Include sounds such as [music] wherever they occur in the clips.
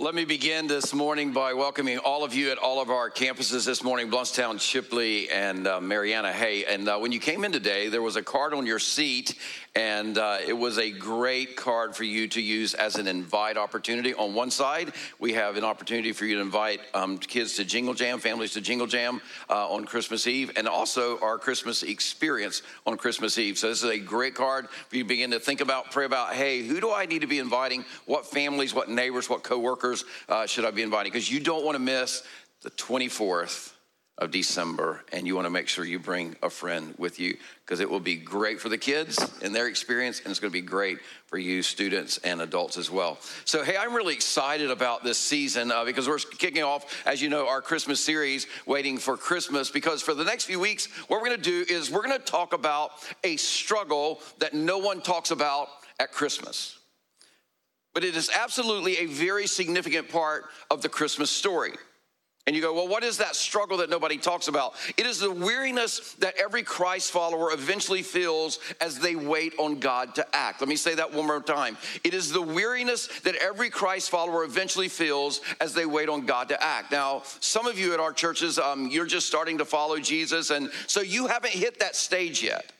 Let me begin this morning by welcoming all of you at all of our campuses this morning Blountstown, Chipley, and uh, Marianna. Hey, and uh, when you came in today, there was a card on your seat, and uh, it was a great card for you to use as an invite opportunity. On one side, we have an opportunity for you to invite um, kids to Jingle Jam, families to Jingle Jam uh, on Christmas Eve, and also our Christmas experience on Christmas Eve. So, this is a great card for you to begin to think about, pray about hey, who do I need to be inviting? What families, what neighbors, what coworkers? Uh, should I be inviting? Because you don't want to miss the 24th of December, and you want to make sure you bring a friend with you because it will be great for the kids and their experience, and it's going to be great for you, students and adults as well. So, hey, I'm really excited about this season uh, because we're kicking off, as you know, our Christmas series, Waiting for Christmas. Because for the next few weeks, what we're going to do is we're going to talk about a struggle that no one talks about at Christmas. But it is absolutely a very significant part of the Christmas story. And you go, well, what is that struggle that nobody talks about? It is the weariness that every Christ follower eventually feels as they wait on God to act. Let me say that one more time. It is the weariness that every Christ follower eventually feels as they wait on God to act. Now, some of you at our churches, um, you're just starting to follow Jesus, and so you haven't hit that stage yet.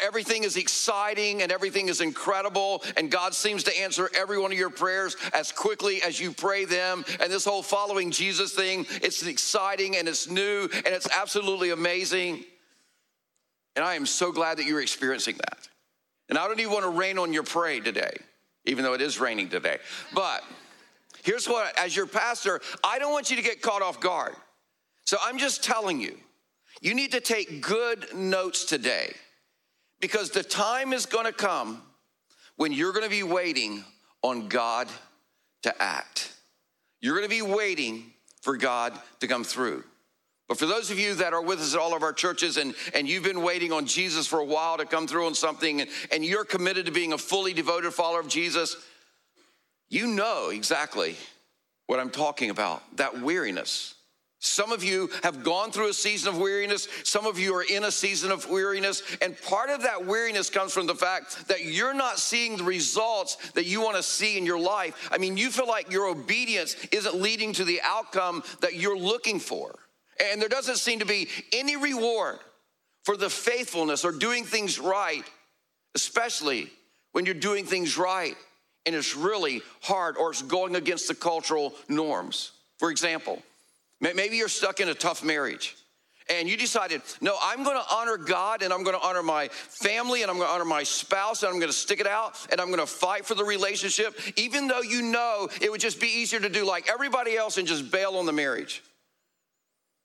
Everything is exciting and everything is incredible, and God seems to answer every one of your prayers as quickly as you pray them. And this whole following Jesus thing, it's exciting and it's new and it's absolutely amazing. And I am so glad that you're experiencing that. And I don't even want to rain on your parade today, even though it is raining today. But here's what, as your pastor, I don't want you to get caught off guard. So I'm just telling you, you need to take good notes today because the time is going to come when you're going to be waiting on God to act. You're going to be waiting for God to come through. But for those of you that are with us at all of our churches and, and you've been waiting on Jesus for a while to come through on something and, and you're committed to being a fully devoted follower of Jesus, you know exactly what I'm talking about that weariness some of you have gone through a season of weariness. Some of you are in a season of weariness. And part of that weariness comes from the fact that you're not seeing the results that you want to see in your life. I mean, you feel like your obedience isn't leading to the outcome that you're looking for. And there doesn't seem to be any reward for the faithfulness or doing things right, especially when you're doing things right and it's really hard or it's going against the cultural norms. For example, Maybe you're stuck in a tough marriage and you decided, no, I'm gonna honor God and I'm gonna honor my family and I'm gonna honor my spouse and I'm gonna stick it out and I'm gonna fight for the relationship, even though you know it would just be easier to do like everybody else and just bail on the marriage.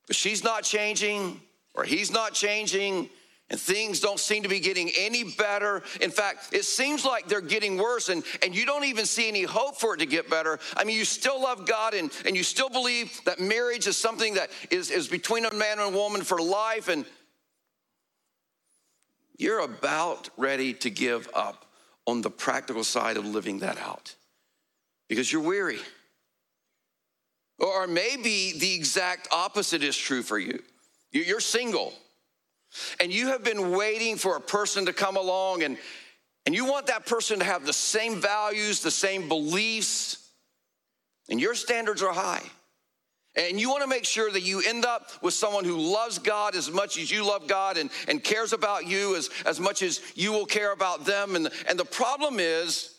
But she's not changing or he's not changing and things don't seem to be getting any better. In fact, it seems like they're getting worse, and, and you don't even see any hope for it to get better. I mean, you still love God and, and you still believe that marriage is something that is, is between a man and a woman for life, and you're about ready to give up on the practical side of living that out because you're weary. Or maybe the exact opposite is true for you. You're single and you have been waiting for a person to come along and, and you want that person to have the same values, the same beliefs, and your standards are high. And you want to make sure that you end up with someone who loves God as much as you love God and, and cares about you as, as much as you will care about them. And, and the problem is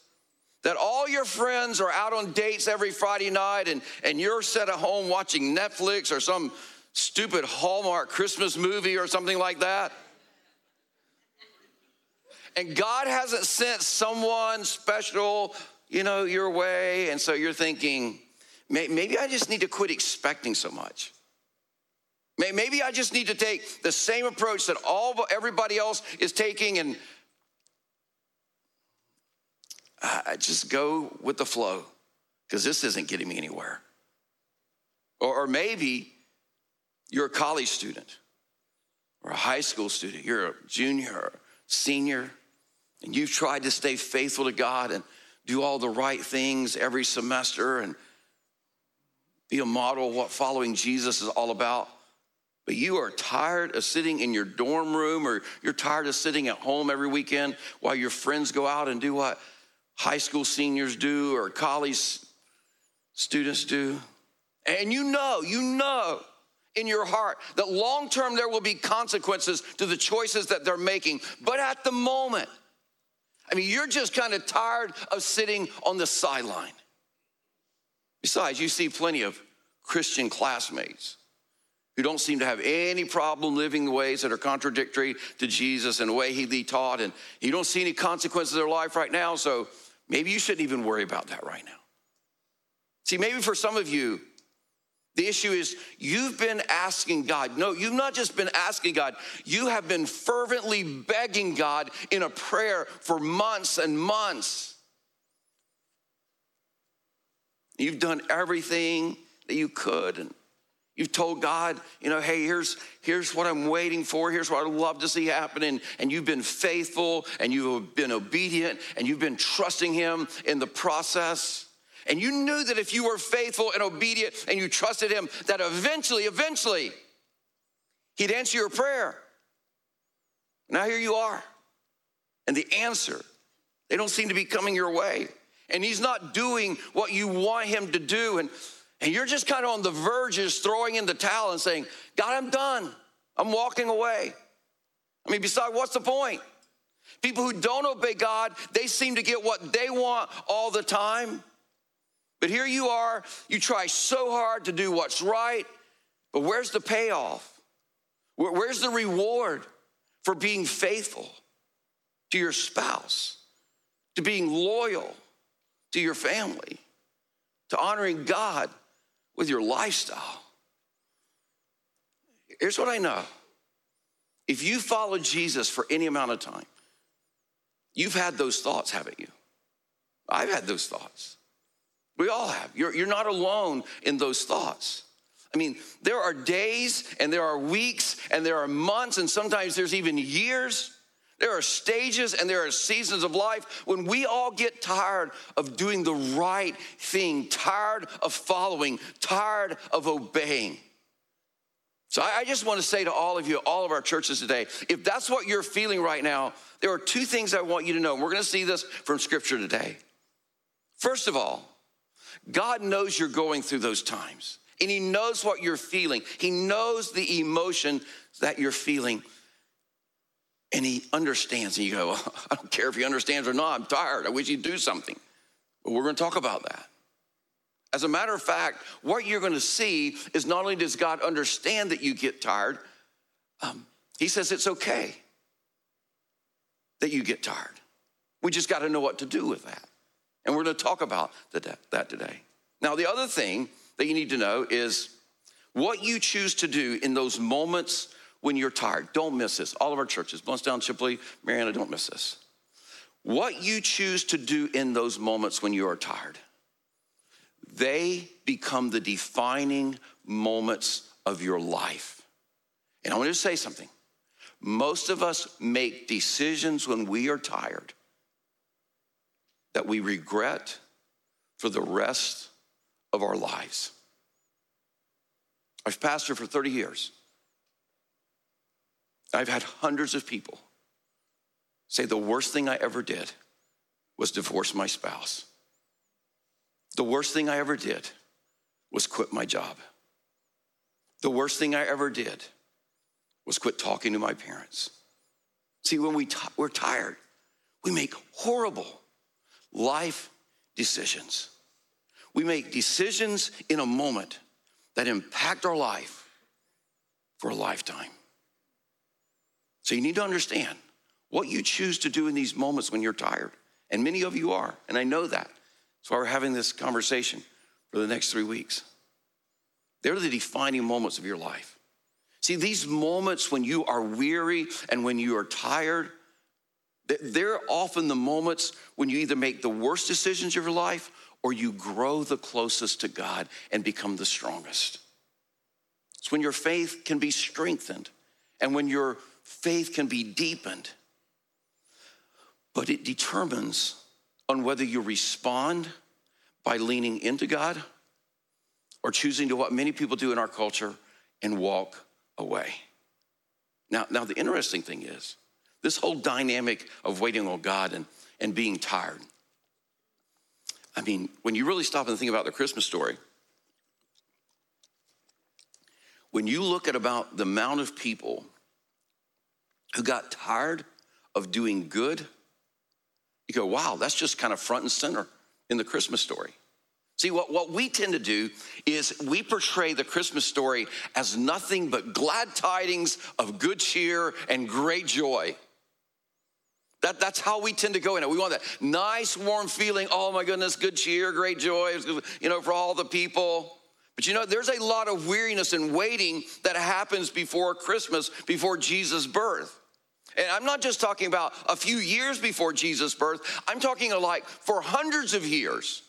that all your friends are out on dates every Friday night and, and you're set at home watching Netflix or some stupid Hallmark Christmas movie or something like that. And God hasn't sent someone special, you know, your way. And so you're thinking, maybe I just need to quit expecting so much. Maybe I just need to take the same approach that all everybody else is taking and I just go with the flow because this isn't getting me anywhere. Or, or maybe you're a college student or a high school student, you're a junior or senior, and you've tried to stay faithful to God and do all the right things every semester and be a model of what following Jesus is all about. But you are tired of sitting in your dorm room or you're tired of sitting at home every weekend while your friends go out and do what high school seniors do or college students do. And you know, you know in your heart that long term there will be consequences to the choices that they're making. But at the moment, I mean, you're just kind of tired of sitting on the sideline. Besides, you see plenty of Christian classmates who don't seem to have any problem living the ways that are contradictory to Jesus and the way he taught, and you don't see any consequences of their life right now, so maybe you shouldn't even worry about that right now. See, maybe for some of you, the issue is you've been asking God. No, you've not just been asking God, you have been fervently begging God in a prayer for months and months. You've done everything that you could and You've told God, you know, hey, here's, here's what I'm waiting for. Here's what I'd love to see happen. And, and you've been faithful and you've been obedient and you've been trusting Him in the process. And you knew that if you were faithful and obedient and you trusted Him, that eventually, eventually, He'd answer your prayer. Now here you are. And the answer, they don't seem to be coming your way. And He's not doing what you want Him to do. And and you're just kind of on the verge of throwing in the towel and saying, God, I'm done. I'm walking away. I mean, besides, what's the point? People who don't obey God, they seem to get what they want all the time. But here you are, you try so hard to do what's right, but where's the payoff? Where's the reward for being faithful to your spouse, to being loyal to your family, to honoring God with your lifestyle. Here's what I know if you follow Jesus for any amount of time, you've had those thoughts, haven't you? I've had those thoughts. We all have. You're, you're not alone in those thoughts. I mean, there are days and there are weeks and there are months and sometimes there's even years there are stages and there are seasons of life when we all get tired of doing the right thing, tired of following, tired of obeying. So I just want to say to all of you, all of our churches today, if that's what you're feeling right now, there are two things I want you to know. We're going to see this from scripture today. First of all, God knows you're going through those times, and He knows what you're feeling. He knows the emotion that you're feeling and he understands. And you go, well, [laughs] I don't care if he understands or not. I'm tired. I wish he'd do something. But we're going to talk about that. As a matter of fact, what you're going to see is not only does God understand that you get tired, um, he says it's okay that you get tired. We just got to know what to do with that. And we're going to talk about that today. Now, the other thing that you need to know is what you choose to do in those moments when you're tired. Don't miss this. All of our churches, Blountstown, Chipley, Marianna, don't miss this. What you choose to do in those moments when you are tired, they become the defining moments of your life. And I want to say something. Most of us make decisions when we are tired that we regret for the rest of our lives. I've pastored for 30 years. I've had hundreds of people say the worst thing I ever did was divorce my spouse. The worst thing I ever did was quit my job. The worst thing I ever did was quit talking to my parents. See, when we t- we're tired, we make horrible life decisions. We make decisions in a moment that impact our life for a lifetime. So you need to understand what you choose to do in these moments when you're tired. And many of you are, and I know that. That's why we're having this conversation for the next three weeks. They're the defining moments of your life. See, these moments when you are weary and when you are tired, they're often the moments when you either make the worst decisions of your life or you grow the closest to God and become the strongest. It's when your faith can be strengthened and when your faith can be deepened, but it determines on whether you respond by leaning into God or choosing to what many people do in our culture and walk away. Now, now the interesting thing is, this whole dynamic of waiting on God and, and being tired. I mean, when you really stop and think about the Christmas story, when you look at about the amount of people who got tired of doing good, you go, wow, that's just kind of front and center in the Christmas story. See, what, what we tend to do is we portray the Christmas story as nothing but glad tidings of good cheer and great joy. That, that's how we tend to go in it. We want that nice, warm feeling. Oh my goodness, good cheer, great joy, you know, for all the people. But you know, there's a lot of weariness and waiting that happens before Christmas, before Jesus' birth. And I'm not just talking about a few years before Jesus' birth, I'm talking like for hundreds of years.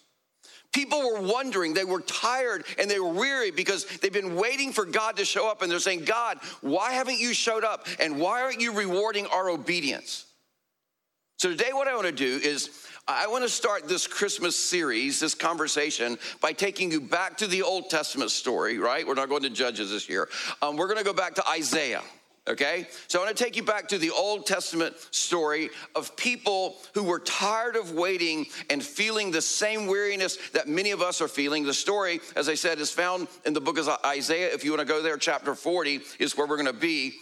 People were wondering, they were tired and they were weary because they've been waiting for God to show up and they're saying, God, why haven't you showed up? And why aren't you rewarding our obedience? So today, what I want to do is I want to start this Christmas series, this conversation, by taking you back to the Old Testament story, right? We're not going to Judges this year. Um, we're going to go back to Isaiah okay? So I want to take you back to the Old Testament story of people who were tired of waiting and feeling the same weariness that many of us are feeling. The story, as I said, is found in the book of Isaiah. If you want to go there, chapter 40 is where we're going to be.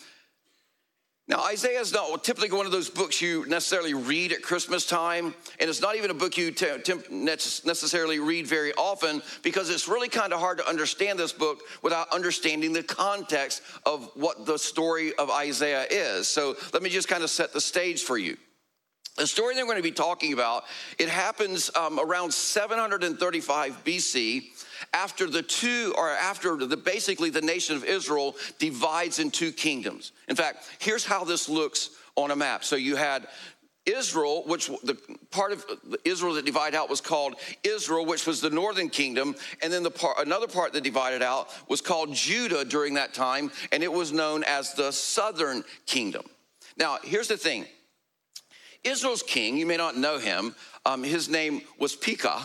Now, Isaiah is not typically one of those books you necessarily read at Christmas time, and it's not even a book you necessarily read very often because it's really kind of hard to understand this book without understanding the context of what the story of Isaiah is. So, let me just kind of set the stage for you. The story that we're going to be talking about, it happens um, around 735 BC after the two or after the basically the nation of Israel divides in two kingdoms. In fact, here's how this looks on a map. So you had Israel, which the part of Israel that divided out was called Israel, which was the northern kingdom, and then the part, another part that divided out was called Judah during that time, and it was known as the southern kingdom. Now, here's the thing: Israel's king, you may not know him. Um, his name was Pekah,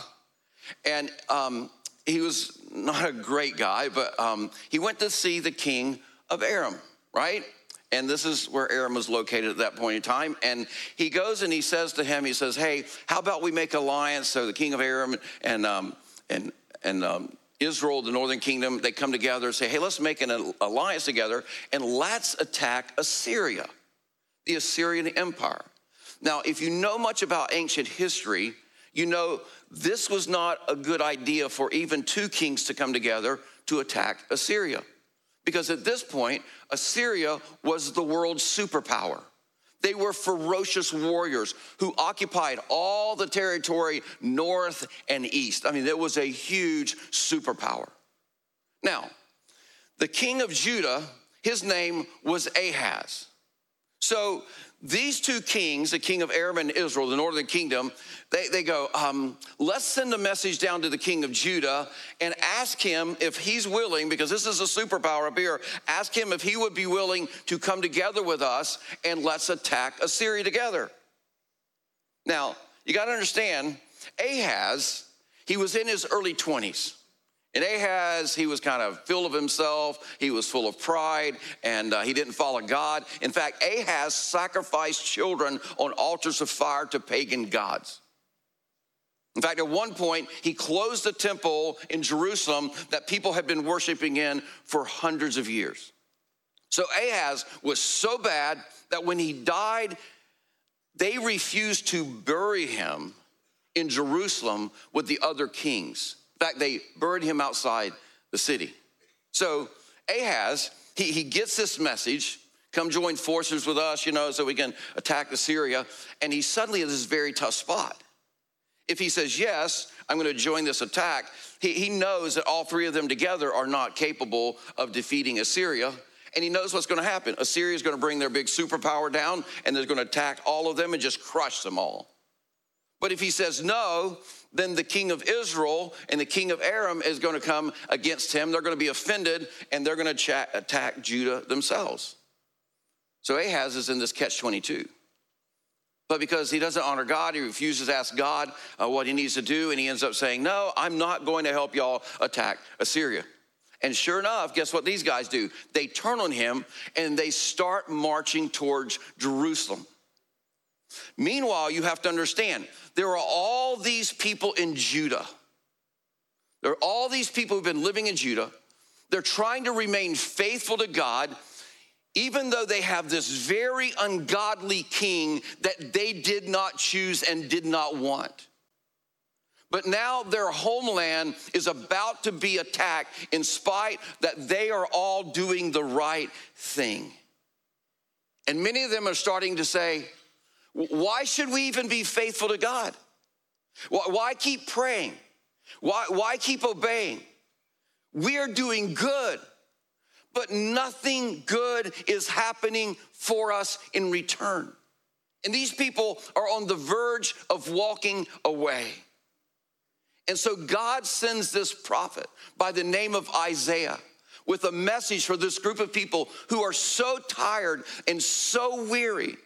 and um, he was not a great guy, but um, he went to see the king of Aram, right? And this is where Aram was located at that point in time. And he goes and he says to him, he says, "Hey, how about we make alliance?" So the king of Aram and um, and and um, Israel, the northern kingdom, they come together and say, "Hey, let's make an alliance together and let's attack Assyria, the Assyrian Empire." Now, if you know much about ancient history, you know this was not a good idea for even two kings to come together to attack Assyria. Because at this point, Assyria was the world's superpower. They were ferocious warriors who occupied all the territory north and east. I mean, it was a huge superpower. Now, the king of Judah, his name was Ahaz. So these two kings, the king of Aram and Israel, the northern kingdom, they, they go, um, let's send a message down to the king of Judah and ask him if he's willing, because this is a superpower up here, ask him if he would be willing to come together with us and let's attack Assyria together. Now, you got to understand, Ahaz, he was in his early 20s. And Ahaz, he was kind of full of himself. He was full of pride and uh, he didn't follow God. In fact, Ahaz sacrificed children on altars of fire to pagan gods. In fact, at one point, he closed the temple in Jerusalem that people had been worshiping in for hundreds of years. So Ahaz was so bad that when he died, they refused to bury him in Jerusalem with the other kings. In fact, they buried him outside the city. So Ahaz, he, he gets this message come join forces with us, you know, so we can attack Assyria. And he's suddenly in this very tough spot. If he says, Yes, I'm going to join this attack, he, he knows that all three of them together are not capable of defeating Assyria. And he knows what's going to happen. Assyria is going to bring their big superpower down and they're going to attack all of them and just crush them all. But if he says no, then the king of Israel and the king of Aram is going to come against him. They're going to be offended and they're going to attack Judah themselves. So Ahaz is in this catch 22. But because he doesn't honor God, he refuses to ask God uh, what he needs to do, and he ends up saying, No, I'm not going to help y'all attack Assyria. And sure enough, guess what these guys do? They turn on him and they start marching towards Jerusalem. Meanwhile, you have to understand there are all these people in Judah. There are all these people who've been living in Judah. They're trying to remain faithful to God, even though they have this very ungodly king that they did not choose and did not want. But now their homeland is about to be attacked in spite that they are all doing the right thing. And many of them are starting to say, why should we even be faithful to God? Why keep praying? Why, why keep obeying? We are doing good, but nothing good is happening for us in return. And these people are on the verge of walking away. And so God sends this prophet by the name of Isaiah with a message for this group of people who are so tired and so weary.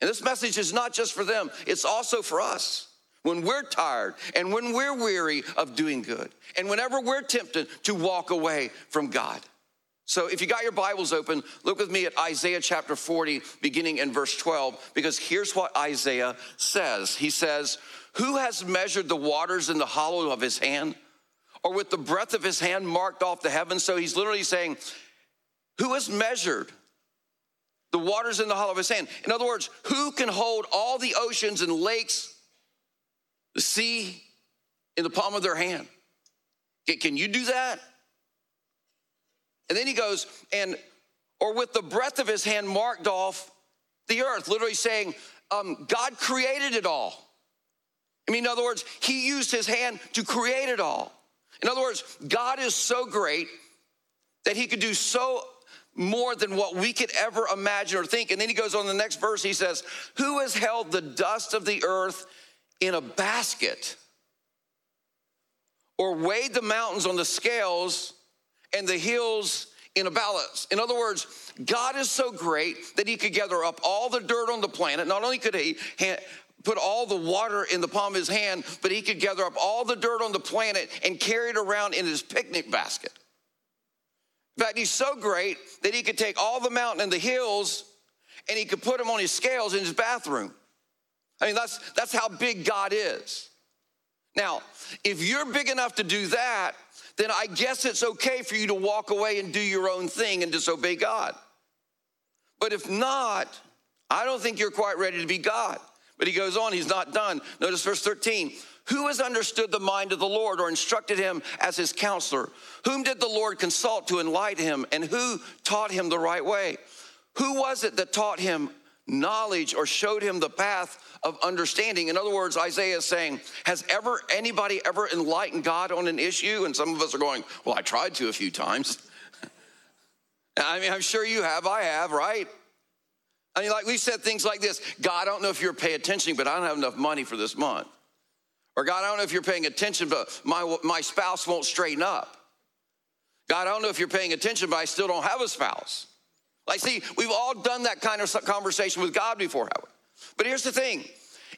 And this message is not just for them, it's also for us. When we're tired and when we're weary of doing good, and whenever we're tempted to walk away from God. So, if you got your Bibles open, look with me at Isaiah chapter 40, beginning in verse 12, because here's what Isaiah says. He says, who has measured the waters in the hollow of his hand? Or with the breadth of his hand marked off the heavens? So he's literally saying, Who has measured the waters in the hollow of his hand? In other words, who can hold all the oceans and lakes, the sea, in the palm of their hand? Can you do that? And then he goes, and or with the breadth of his hand marked off the earth, literally saying, um, God created it all. I mean, in other words, he used his hand to create it all. In other words, God is so great that he could do so more than what we could ever imagine or think. And then he goes on the next verse, he says, Who has held the dust of the earth in a basket? Or weighed the mountains on the scales and the hills in a balance. In other words, God is so great that he could gather up all the dirt on the planet. Not only could he put all the water in the palm of his hand, but he could gather up all the dirt on the planet and carry it around in his picnic basket. In fact, he's so great that he could take all the mountain and the hills and he could put them on his scales in his bathroom. I mean, that's, that's how big God is. Now, if you're big enough to do that, then I guess it's okay for you to walk away and do your own thing and disobey God. But if not, I don't think you're quite ready to be God. But he goes on, he's not done. Notice verse 13. Who has understood the mind of the Lord or instructed him as his counselor? Whom did the Lord consult to enlighten him? And who taught him the right way? Who was it that taught him knowledge or showed him the path of understanding? In other words, Isaiah is saying, Has ever anybody ever enlightened God on an issue? And some of us are going, Well, I tried to a few times. [laughs] I mean, I'm sure you have, I have, right? I mean, like we said things like this God, I don't know if you're paying attention, but I don't have enough money for this month. Or God, I don't know if you're paying attention, but my, my spouse won't straighten up. God, I don't know if you're paying attention, but I still don't have a spouse. Like, see, we've all done that kind of conversation with God before, have we? But here's the thing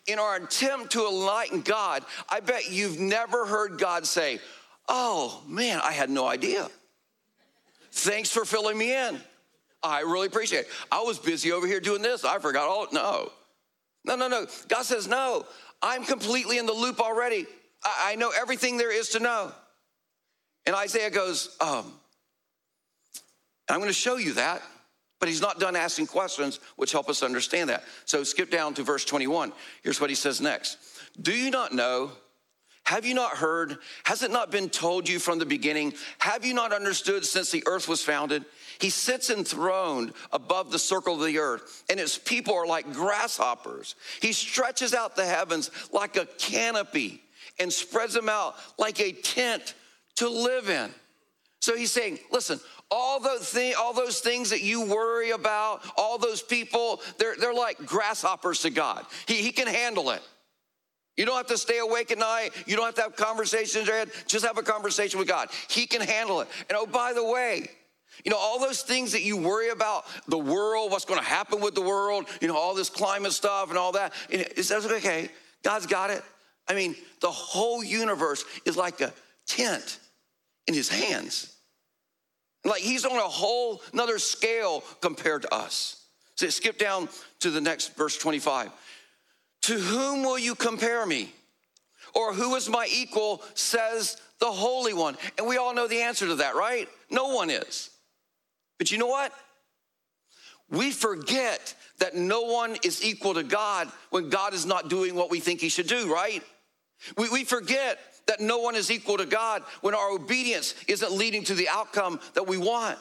in our attempt to enlighten God, I bet you've never heard God say, Oh, man, I had no idea. Thanks for filling me in. I really appreciate it. I was busy over here doing this. I forgot all. No, no, no, no. God says, no, I'm completely in the loop already. I, I know everything there is to know. And Isaiah goes, um, I'm going to show you that. But he's not done asking questions, which help us understand that. So skip down to verse 21. Here's what he says next Do you not know? Have you not heard? Has it not been told you from the beginning? Have you not understood since the earth was founded? He sits enthroned above the circle of the earth, and his people are like grasshoppers. He stretches out the heavens like a canopy and spreads them out like a tent to live in. So he's saying, listen, all those, things, all those things that you worry about, all those people, they're, they're like grasshoppers to God. He, he can handle it. You don't have to stay awake at night. You don't have to have conversations in. Just have a conversation with God. He can handle it. And oh, by the way, you know, all those things that you worry about, the world, what's going to happen with the world, you know, all this climate stuff and all that. It says, okay, God's got it. I mean, the whole universe is like a tent in his hands. Like he's on a whole another scale compared to us. So skip down to the next verse 25. To whom will you compare me? Or who is my equal, says the Holy One? And we all know the answer to that, right? No one is. But you know what? We forget that no one is equal to God when God is not doing what we think he should do, right? We, we forget that no one is equal to God when our obedience isn't leading to the outcome that we want.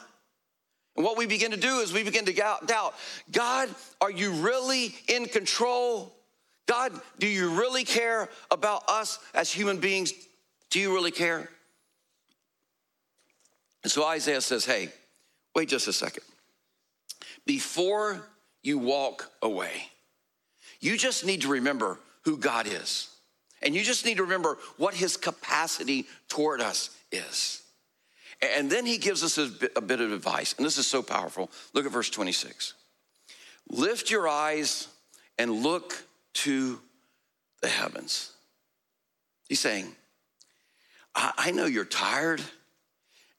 And what we begin to do is we begin to doubt God, are you really in control? God, do you really care about us as human beings? Do you really care? And so Isaiah says, hey, wait just a second. Before you walk away, you just need to remember who God is. And you just need to remember what his capacity toward us is. And then he gives us a bit, of advice, and this is so powerful. Look at verse 26. Lift your eyes and look to the heavens. He's saying, I, I know you're tired,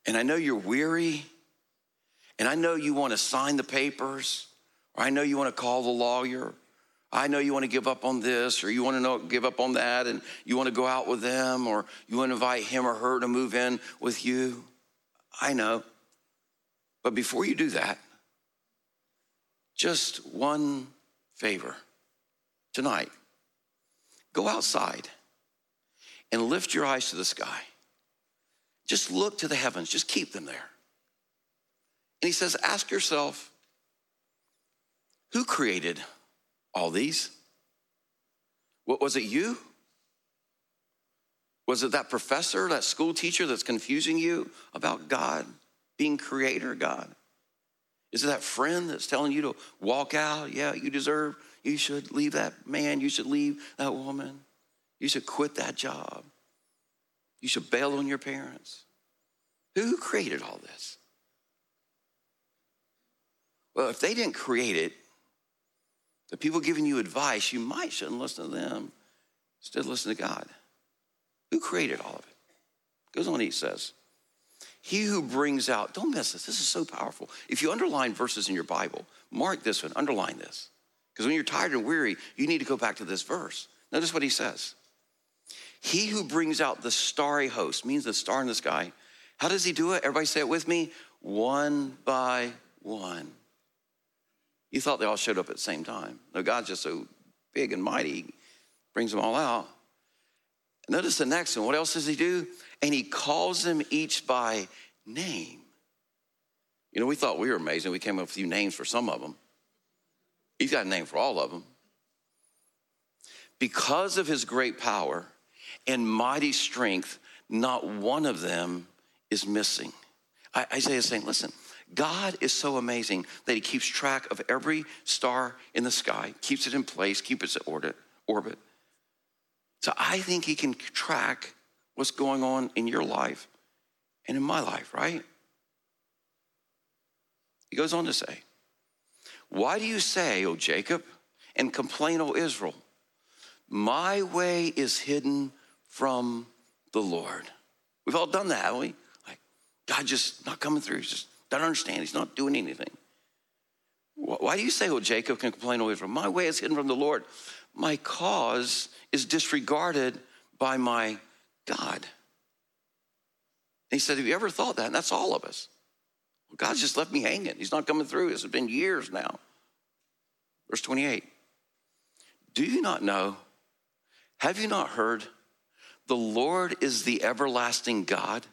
and I know you're weary, and I know you want to sign the papers, or I know you want to call the lawyer. I know you want to give up on this, or you want to know, give up on that, and you want to go out with them, or you want to invite him or her to move in with you. I know. But before you do that, just one favor tonight go outside and lift your eyes to the sky. Just look to the heavens, just keep them there. And he says, Ask yourself, who created all these? What was it you? Was it that professor, that school teacher that's confusing you about God being creator God? Is it that friend that's telling you to walk out? Yeah, you deserve, you should leave that man, you should leave that woman, you should quit that job, you should bail on your parents. Who created all this? Well, if they didn't create it, the people giving you advice, you might shouldn't listen to them. Instead, listen to God. Who created all of it? Goes on, he says, He who brings out, don't miss this. This is so powerful. If you underline verses in your Bible, mark this one, underline this. Because when you're tired and weary, you need to go back to this verse. Notice what he says. He who brings out the starry host, means the star in the sky. How does he do it? Everybody say it with me. One by one. You thought they all showed up at the same time. No, God's just so big and mighty, brings them all out. Notice the next one. What else does he do? And he calls them each by name. You know, we thought we were amazing. We came up with a few names for some of them. He's got a name for all of them. Because of his great power and mighty strength, not one of them is missing. Isaiah is saying, listen, God is so amazing that he keeps track of every star in the sky, keeps it in place, keeps it in orbit. So I think he can track what's going on in your life and in my life, right? He goes on to say, Why do you say, O Jacob, and complain, O Israel? My way is hidden from the Lord. We've all done that, haven't we? Like, God just not coming through. He's just doesn't understand. He's not doing anything. Why do you say, oh, Jacob can complain, O Israel? My way is hidden from the Lord my cause is disregarded by my God. And he said, Have you ever thought that? And that's all of us. God's just left me hanging. He's not coming through. This has been years now. Verse 28 Do you not know? Have you not heard? The Lord is the everlasting God,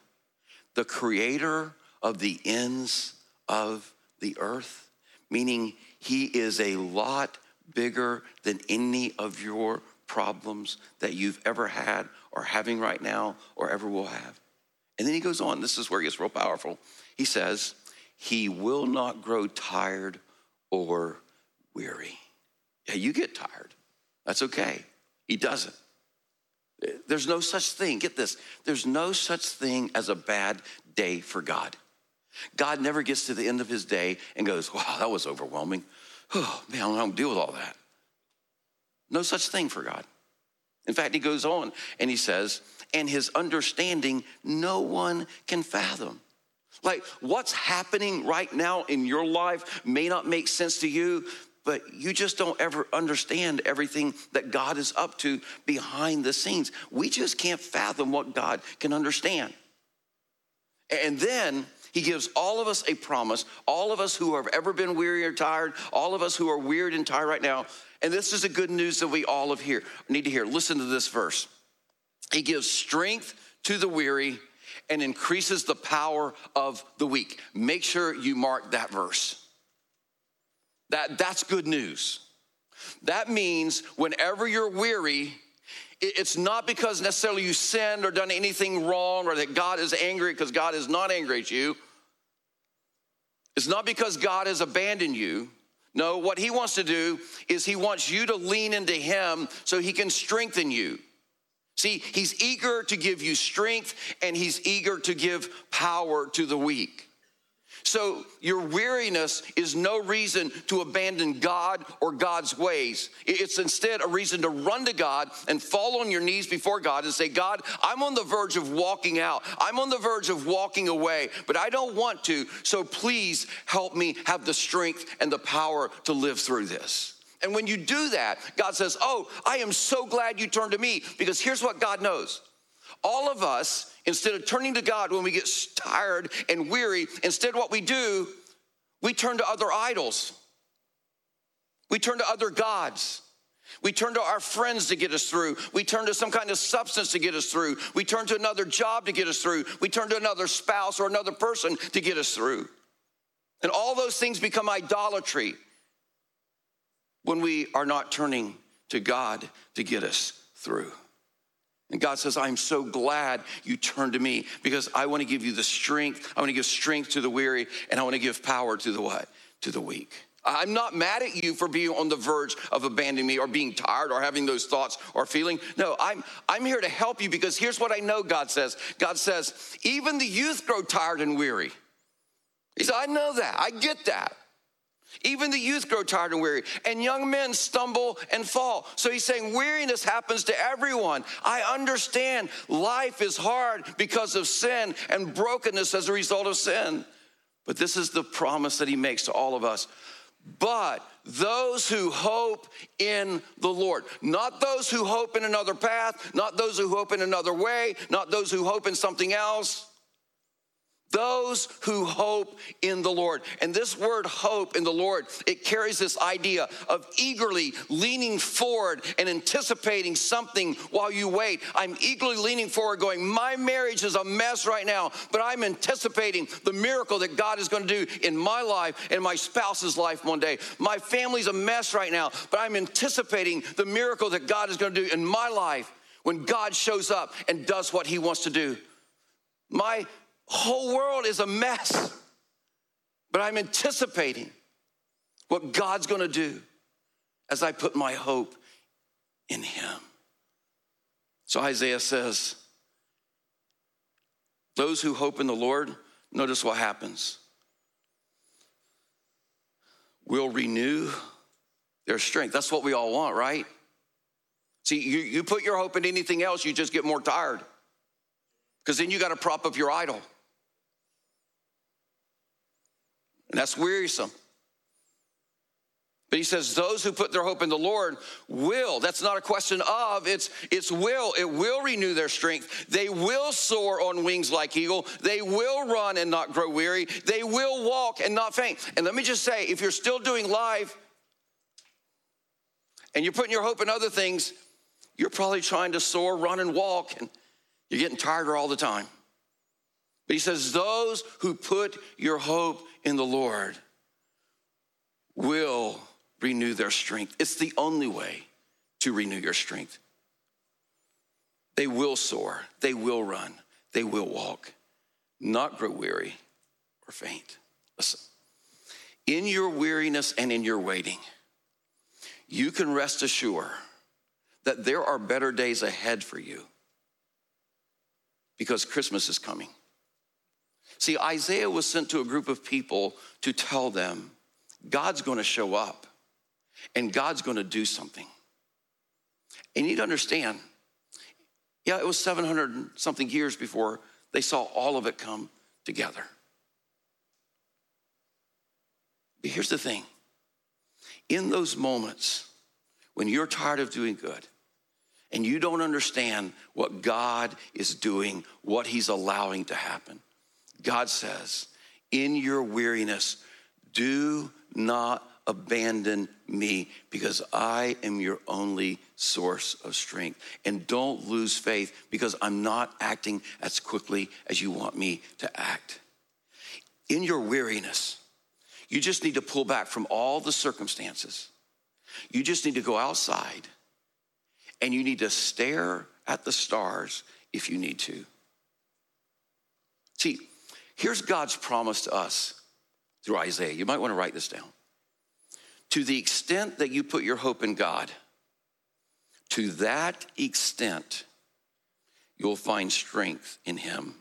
the creator of the ends of the earth, meaning he is a lot bigger than any of your problems that you've ever had or having right now or ever will have. And then he goes on, this is where he gets real powerful. He says, He will not grow tired or weary. Yeah, you get tired. That's okay. He doesn't. There's no such thing, get this, there's no such thing as a bad day for God. God never gets to the end of his day and goes, wow, that was overwhelming oh man, I don't deal with all that. No such thing for God. In fact, he goes on and he says, and his understanding no one can fathom. Like what's happening right now in your life may not make sense to you, but you just don't ever understand everything that God is up to behind the scenes. We just can't fathom what God can understand. And then he gives all of us a promise, all of us who have ever been weary or tired, all of us who are weird and tired right now. And this is the good news that we all of here, need to hear. Listen to this verse. He gives strength to the weary and increases the power of the weak. Make sure you mark that verse. That, that's good news. That means whenever you're weary, it's not because necessarily you sinned or done anything wrong or that God is angry because God is not angry at you. It's not because God has abandoned you. No, what He wants to do is He wants you to lean into Him so He can strengthen you. See, He's eager to give you strength and He's eager to give power to the weak. So, your weariness is no reason to abandon God or God's ways. It's instead a reason to run to God and fall on your knees before God and say, God, I'm on the verge of walking out. I'm on the verge of walking away, but I don't want to. So, please help me have the strength and the power to live through this. And when you do that, God says, Oh, I am so glad you turned to me because here's what God knows. All of us Instead of turning to God when we get tired and weary, instead, what we do, we turn to other idols. We turn to other gods. We turn to our friends to get us through. We turn to some kind of substance to get us through. We turn to another job to get us through. We turn to another spouse or another person to get us through. And all those things become idolatry when we are not turning to God to get us through. And God says, I'm so glad you turned to me because I want to give you the strength. I want to give strength to the weary and I want to give power to the what? To the weak. I'm not mad at you for being on the verge of abandoning me or being tired or having those thoughts or feeling. No, I'm, I'm here to help you because here's what I know God says. God says, even the youth grow tired and weary. He said, I know that. I get that. Even the youth grow tired and weary, and young men stumble and fall. So he's saying weariness happens to everyone. I understand life is hard because of sin and brokenness as a result of sin. But this is the promise that he makes to all of us. But those who hope in the Lord, not those who hope in another path, not those who hope in another way, not those who hope in something else those who hope in the Lord. And this word hope in the Lord, it carries this idea of eagerly leaning forward and anticipating something while you wait. I'm eagerly leaning forward, going, My marriage is a mess right now, but I'm anticipating the miracle that God is going to do in my life and my spouse's life one day. My family's a mess right now, but I'm anticipating the miracle that God is going to do in my life when God shows up and does what he wants to do. My whole world is a mess. But I'm anticipating what God's gonna do as I put my hope in Him. So Isaiah says, Those who hope in the Lord, notice what happens. Will renew their strength. That's what we all want, right? See, you, you put your hope in anything else, you just get more tired. Because then you got to prop up your idol. And that's wearisome. But he says, those who put their hope in the Lord will. That's not a question of, it's, it's will. It will renew their strength. They will soar on wings like eagle. They will run and not grow weary. They will walk and not faint. And let me just say, if you're still doing life and you're putting your hope in other things, you're probably trying to soar, run, and walk, and you're getting tired all the time. But he says, those who put your hope in the Lord will renew their strength. It's the only way to renew your strength. They will soar, they will run, they will walk, not grow weary or faint. Listen, in your weariness and in your waiting, you can rest assured that there are better days ahead for you because Christmas is coming. See, Isaiah was sent to a group of people to tell them God's going to show up and God's going to do something. And you need to understand, yeah, it was 700 something years before they saw all of it come together. But here's the thing in those moments when you're tired of doing good and you don't understand what God is doing, what He's allowing to happen, God says, in your weariness, do not abandon me because I am your only source of strength. And don't lose faith because I'm not acting as quickly as you want me to act. In your weariness, you just need to pull back from all the circumstances. You just need to go outside and you need to stare at the stars if you need to. See, here's God's promise to us through Isaiah. You might want to write this down. To the extent that you put your hope in God, to that extent, you'll find strength in Him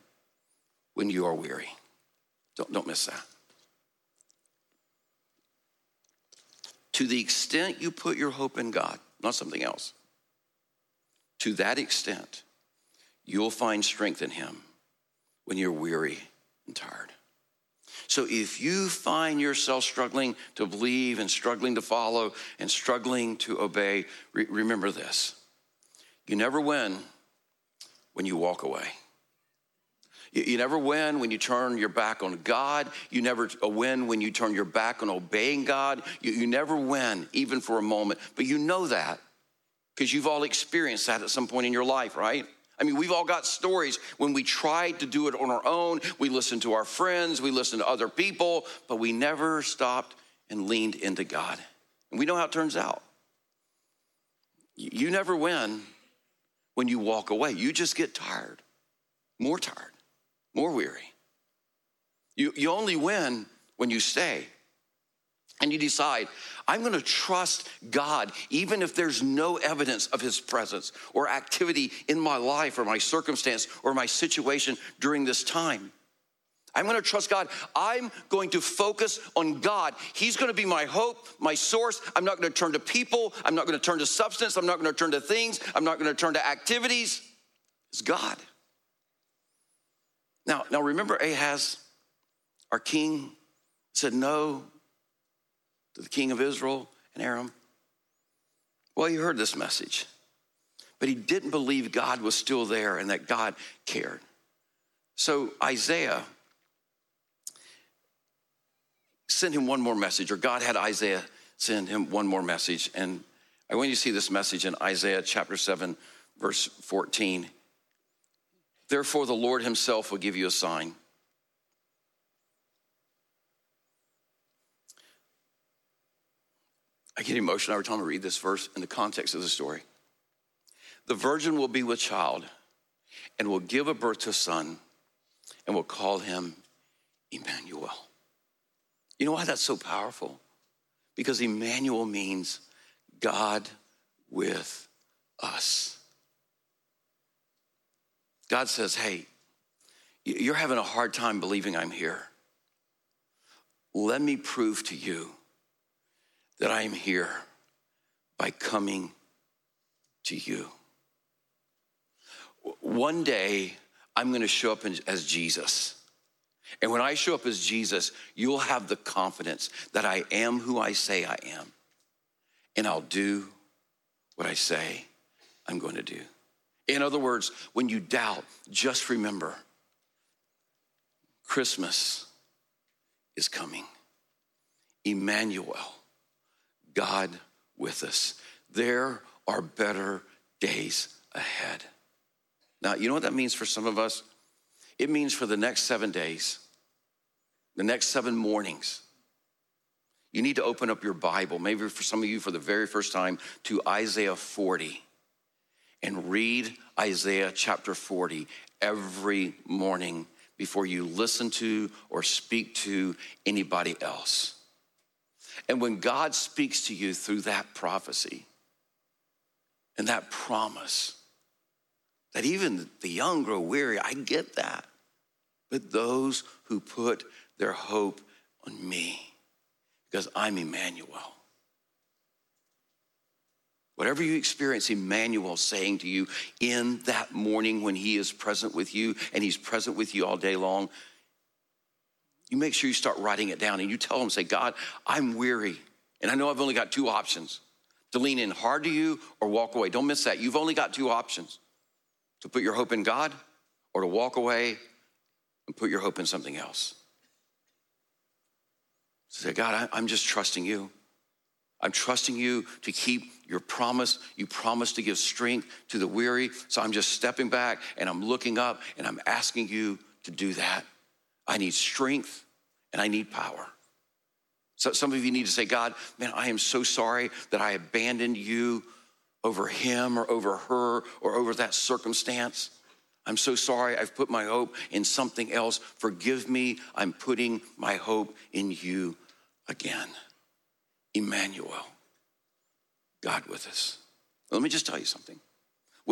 when you are weary. Don't, don't miss that. To the extent you put your hope in God, not something else, to that extent, you'll find strength in Him when you're weary and tired. So if you find yourself struggling to believe and struggling to follow and struggling to obey, re- remember this you never win when you walk away. You, never win when you turn your back on God. You never uh, win when you turn your back on obeying God. You, you never win, even for a moment. But you know that because you've all experienced that at some point in your life, right? I mean, we've all got stories when we tried to do it on our own. We listened to our friends, we listened to other people, but we never stopped and leaned into God. And we know how it turns out. You never win when you walk away, you just get tired, more tired, more weary. You, you only win when you stay and you decide, I'm going to trust God, even if there's no evidence of his presence or activity in my life or my circumstance or my situation during this time. I'm going to trust God. I'm going to focus on God. He's going to be my hope, my source. I'm not going to turn to people. I'm not going to turn to substance. I'm not going to turn to things. I'm not going to turn to activities. It's God. Now, now remember Ahaz, our king, said no to the king of Israel and Aram? Well, he heard this message, but he didn't believe God was still there and that God cared. So Isaiah sent him one more message, or God had Isaiah send him one more message. And I want you to see this message in Isaiah chapter 7, verse 14. Therefore, the Lord himself will give you a sign. I get emotional every time I read this verse in the context of the story. The virgin will be with child and will give a birth to a son and will call him Emmanuel. You know why that's so powerful? Because Emmanuel means God with us. God says, Hey, you're having a hard time believing I'm here. Let me prove to you that I am here by coming to you. One day, I'm going to show up as Jesus. And when I show up as Jesus, you'll have the confidence that I am who I say I am. And I'll do what I say I'm going to do. In other words, when you doubt, just remember Christmas is coming. Emmanuel God with us. There are better days ahead. Now, you know what that means for some of us? It means for the next seven days, the next seven mornings, you need to open up your Bible, maybe for some of you for the very first time, to Isaiah 40 and read Isaiah chapter 40 every morning before you listen to or speak to anybody else. And when God speaks to you through that prophecy and that promise, that even the young grow weary, I get that. But those who put their hope on me, because I'm Emmanuel. Whatever you experience, Emmanuel saying to you in that morning when he is present with you and he's present with you all day long, you make sure you start writing it down and you tell them, say, God, I'm weary. And I know I've only got two options to lean in hard to you or walk away. Don't miss that. You've only got two options to put your hope in God or to walk away and put your hope in something else. Say, God, I'm just trusting you. I'm trusting you to keep your promise. You promised to give strength to the weary. So I'm just stepping back and I'm looking up and I'm asking you to do that. I need strength and I need power. So some of you need to say, God, man, I am so sorry that I abandoned you over him or over her or over that circumstance. I'm so sorry I've put my hope in something else. Forgive me. I'm putting my hope in you again. Emmanuel, God with us. Let me just tell you something.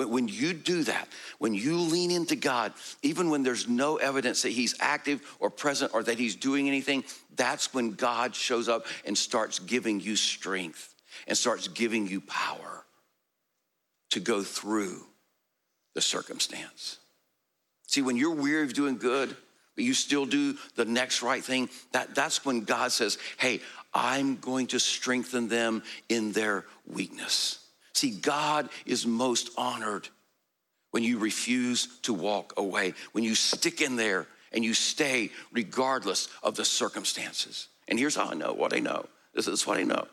When you do that, when you lean into God, even when there's no evidence that He's active or present or that He's doing anything, that's when God shows up and starts giving you strength and starts giving you power to go through the circumstance. See, when you're weary of doing good, but you still do the next right thing, that, that's when God says, Hey, I'm going to strengthen them in their weakness. See, God is most honored when you refuse to walk away, when you stick in there and you stay regardless of the circumstances. And here's how I know what I know. This is what I know.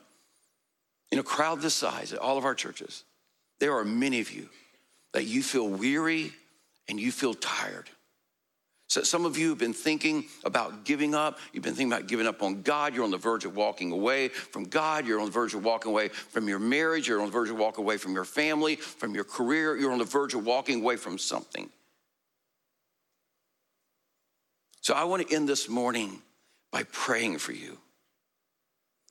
In a crowd this size at all of our churches, there are many of you that you feel weary and you feel tired. So some of you have been thinking about giving up. You've been thinking about giving up on God. You're on the verge of walking away from God. You're on the verge of walking away from your marriage. You're on the verge of walking away from your family, from your career. You're on the verge of walking away from something. So I want to end this morning by praying for you.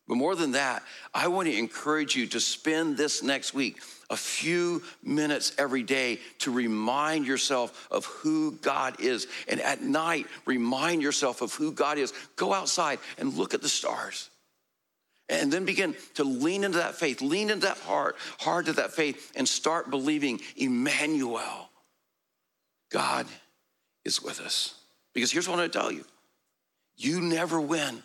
But more than that, I want to encourage you to spend this next week a few minutes every day to remind yourself of who God is. And at night, remind yourself of who God is. Go outside and look at the stars. And then begin to lean into that faith, lean into that heart, hard to that faith, and start believing Emmanuel, God is with us. Because here's what I want to tell you you never win.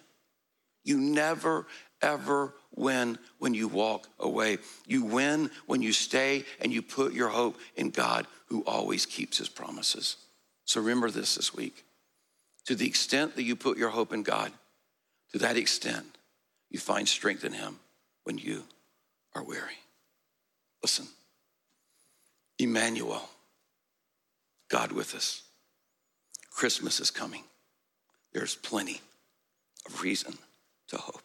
You never, ever win when you walk away. You win when you stay and you put your hope in God who always keeps his promises. So remember this this week. To the extent that you put your hope in God, to that extent, you find strength in him when you are weary. Listen, Emmanuel, God with us. Christmas is coming. There's plenty of reason to hope.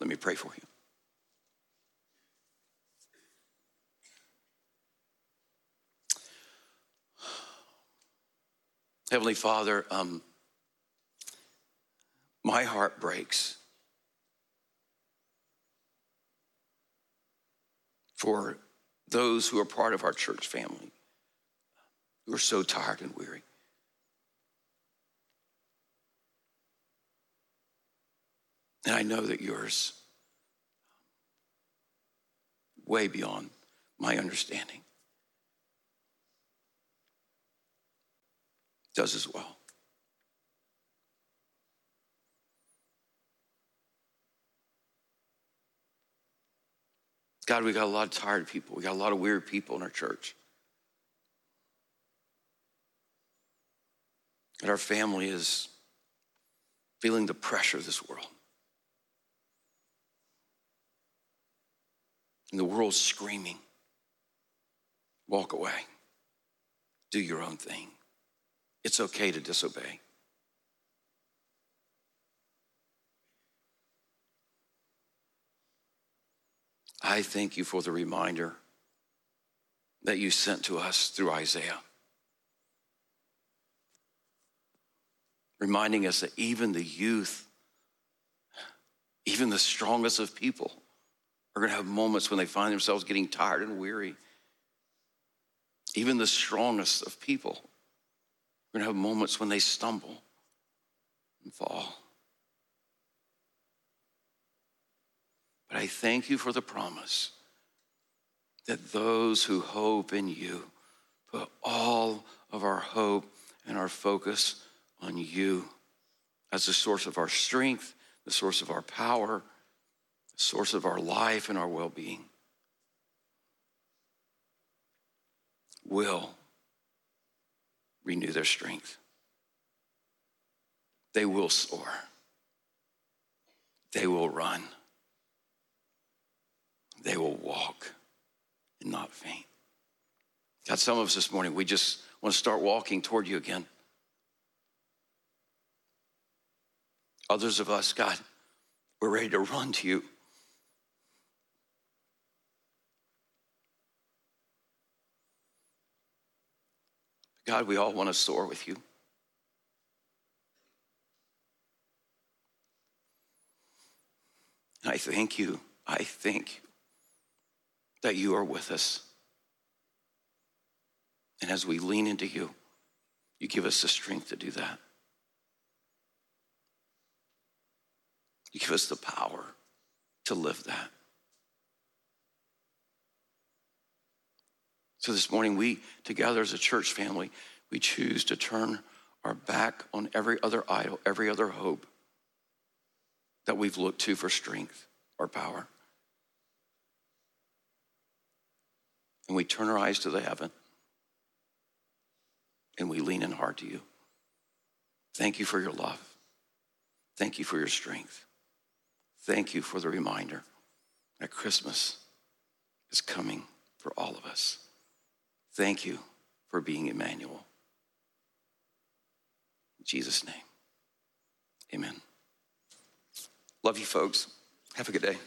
Let me pray for you. Heavenly Father, um, my heart breaks for those who are part of our church family who are so tired and weary. And I know that yours um, way beyond my understanding. Does as well. God, we got a lot of tired people. We got a lot of weird people in our church. And our family is feeling the pressure of this world. And the world's screaming, walk away. Do your own thing. It's okay to disobey. I thank you for the reminder that you sent to us through Isaiah, reminding us that even the youth, even the strongest of people, are going to have moments when they find themselves getting tired and weary. Even the strongest of people are going to have moments when they stumble and fall. But I thank you for the promise that those who hope in you put all of our hope and our focus on you. as the source of our strength, the source of our power, source of our life and our well being. Will renew their strength. They will soar. They will run. They will walk and not faint. God, some of us this morning, we just want to start walking toward you again. Others of us, God, we're ready to run to you. God, we all want to soar with you. I thank you. I thank you that you are with us. And as we lean into you, you give us the strength to do that. You give us the power to live that. So this morning, we together as a church family, we choose to turn our back on every other idol, every other hope that we've looked to for strength or power. And we turn our eyes to the heaven and we lean in hard to you. Thank you for your love. Thank you for your strength. Thank you for the reminder that Christmas is coming for all of us. Thank you for being Emmanuel. In Jesus' name, amen. Love you, folks. Have a good day.